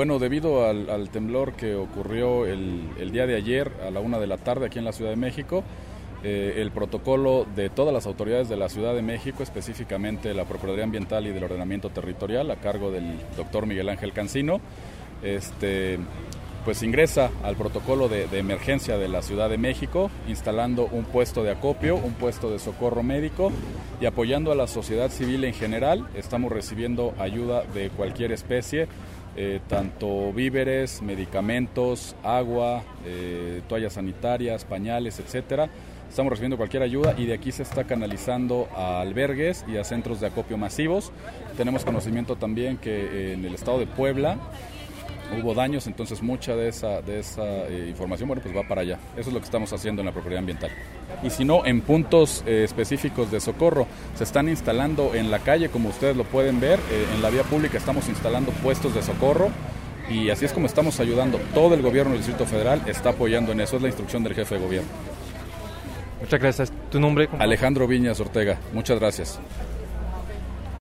Bueno, debido al, temblor que ocurrió el, día de ayer a la una de la tarde aquí en la Ciudad de México, eh, el protocolo de todas las autoridades de la Ciudad de México, específicamente la Procuraduría Ambiental y del Ordenamiento Territorial, a cargo del doctor Miguel Ángel Cancino, este, pues ingresa al protocolo de, emergencia de la Ciudad de México, instalando un puesto de acopio, un puesto de socorro médico y apoyando a la sociedad civil en general. Estamos recibiendo ayuda de cualquier especie, eh, tanto víveres, medicamentos, agua, eh, toallas sanitarias, pañales, etcétera. Estamos recibiendo cualquier ayuda y de aquí se está canalizando a albergues y a centros de acopio masivos. Tenemos conocimiento también que en el estado de Puebla hubo daños, entonces mucha de esa, de esa eh, información bueno, pues va para allá. Eso es lo que estamos haciendo en la Procuraduría Ambiental. Y si no, en puntos eh, específicos de socorro, se están instalando en la calle, como ustedes lo pueden ver, eh, en la vía pública estamos instalando puestos de socorro y así es como estamos ayudando. Todo el gobierno del Distrito Federal está apoyando en eso, es la instrucción del jefe de gobierno. Muchas gracias. ¿Tu nombre? Alejandro Viñas Ortega. Muchas gracias.